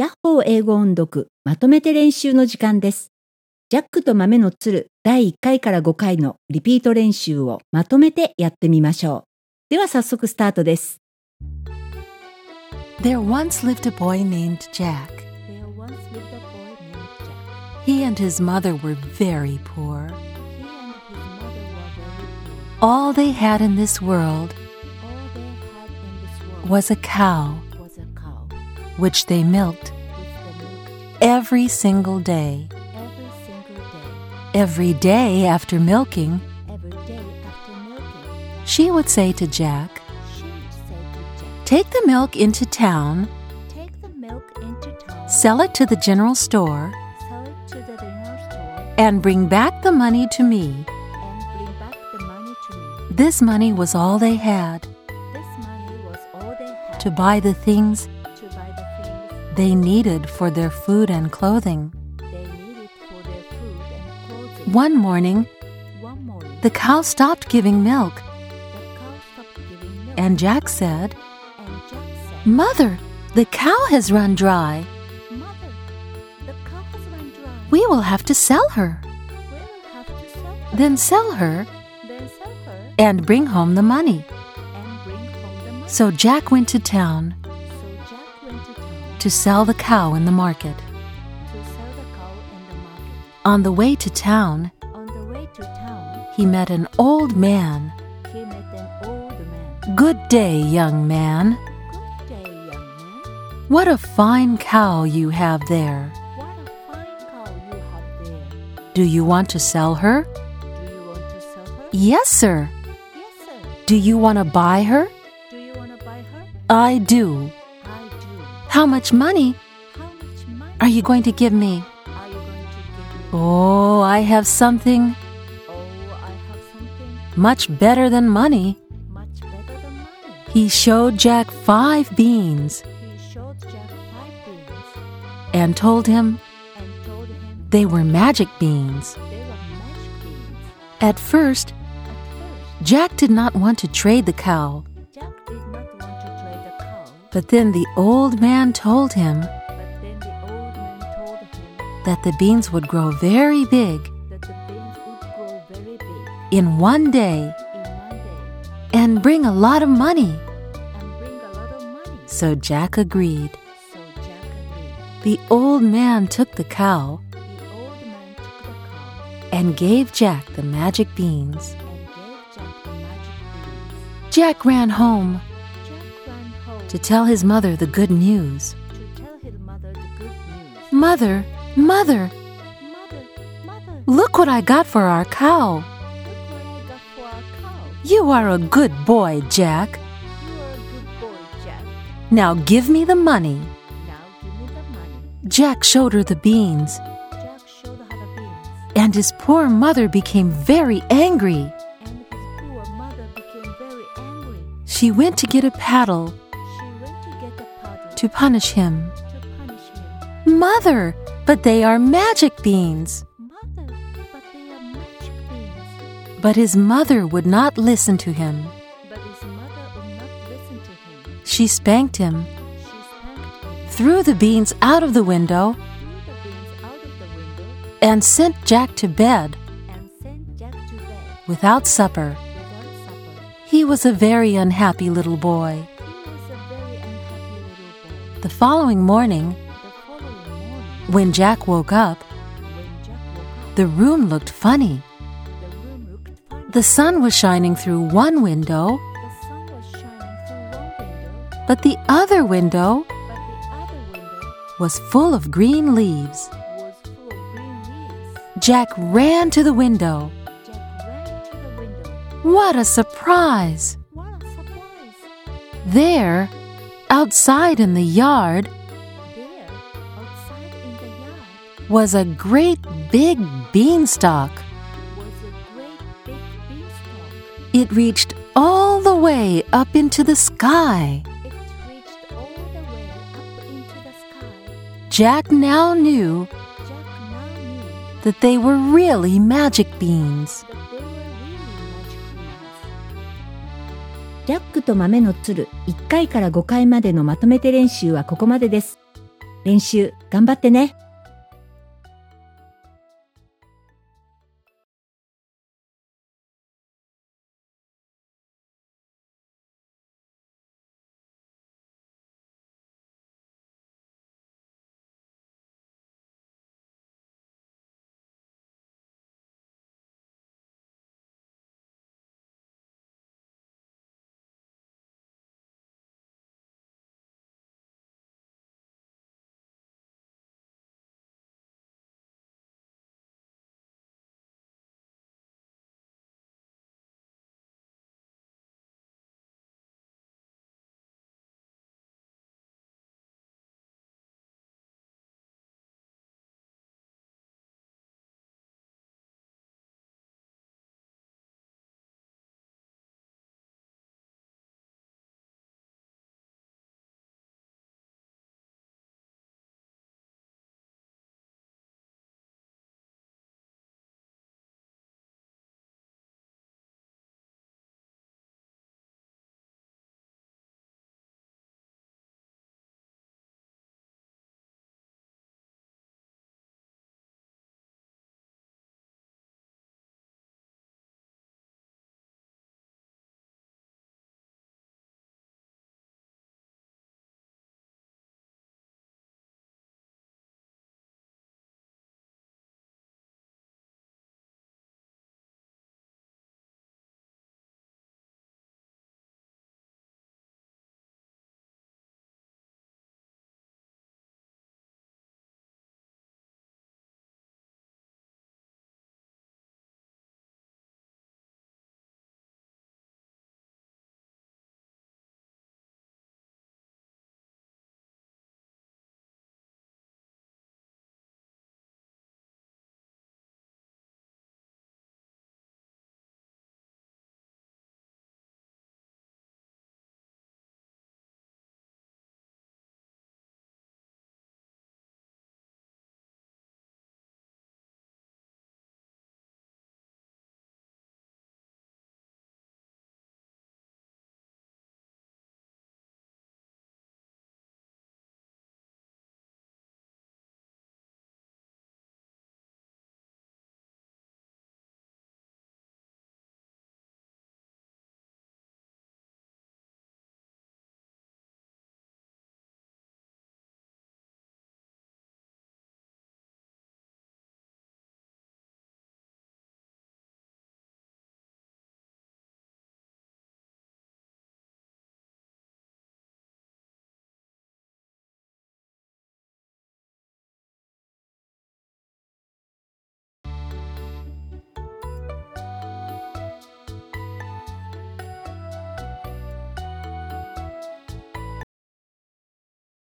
ヤッホー英語音読まとめて練習の時間です。ジャックと豆の鶴第1回から5回のリピート練習をまとめてやってみましょう。では早速スタートです。There once lived a boy named Jack. There once lived a boy named Jack. He and his mother were very poor. He and his mother were very poor. All they had in this world All they had in this world was a cow, which they milked every single day. every single day. Every day after milking, Every day after milking, she would say to Jack, she would say to Jack, Take the milk into town, Take the milk into town, sell it to the general store, sell it to the dinner store, and bring back the money to me. and bring back the money to me. This money was all they had This money was all they had to buy the things they needed for their food and clothing. One morning, the cow stopped giving milk, and Jack said, Mother, the cow has run dry. We will have to sell her. Then sell her and bring home the money. So Jack went to town to sell the cow in the market. to sell the cow in the market. On the way to town, way to town, he met an old man. he met an old man. Good day, young man. Day, young man. What a fine cow you have there. What a fine cow you have there. Do you want to sell her? Do you want to sell her? Yes, sir. Yes, sir. Do you want to buy her? Do you want to buy her? I do. How much money are you going to give me? Oh, I have something much better than money. He showed Jack five beans and told him they were magic beans. At first, Jack did not want to trade the cow, but then the old man told him but then the old man told him that the beans would grow very big that the beans would grow very big in one day in one day and bring a lot of money. and bring a lot of money. So Jack agreed. So Jack agreed. The old man took the cow The old man took the cow and gave Jack the magic beans. and gave Jack the magic beans. Jack ran home Jack ran home to tell his mother the good news. mother. Mother, mother, look what I got for our cow. You are a good boy, Jack. Now give me the money. Jack showed her the beans, and his poor mother became very angry. She went to get a paddle to punish him. Mother, but they are magic beans. But his mother would not listen to him. She spanked him, threw the beans out of the window, and sent Jack to bed without supper. He was a very unhappy little boy. The following morning, when Jack woke up, the room looked funny. the sun was shining through one window, but the other window was full of green leaves. Jack ran to the window. What a surprise! There, outside in the yard, There, outside in the yard, was a great big beanstalk. was a great big beanstalk. It reached all the way up into the sky. It reached all the way up into the sky. Jack now knew Jack now knew that they were really magic beans. ジャックと豆の鶴1回から5回までのまとめて練習はここまでです。練習頑張ってね。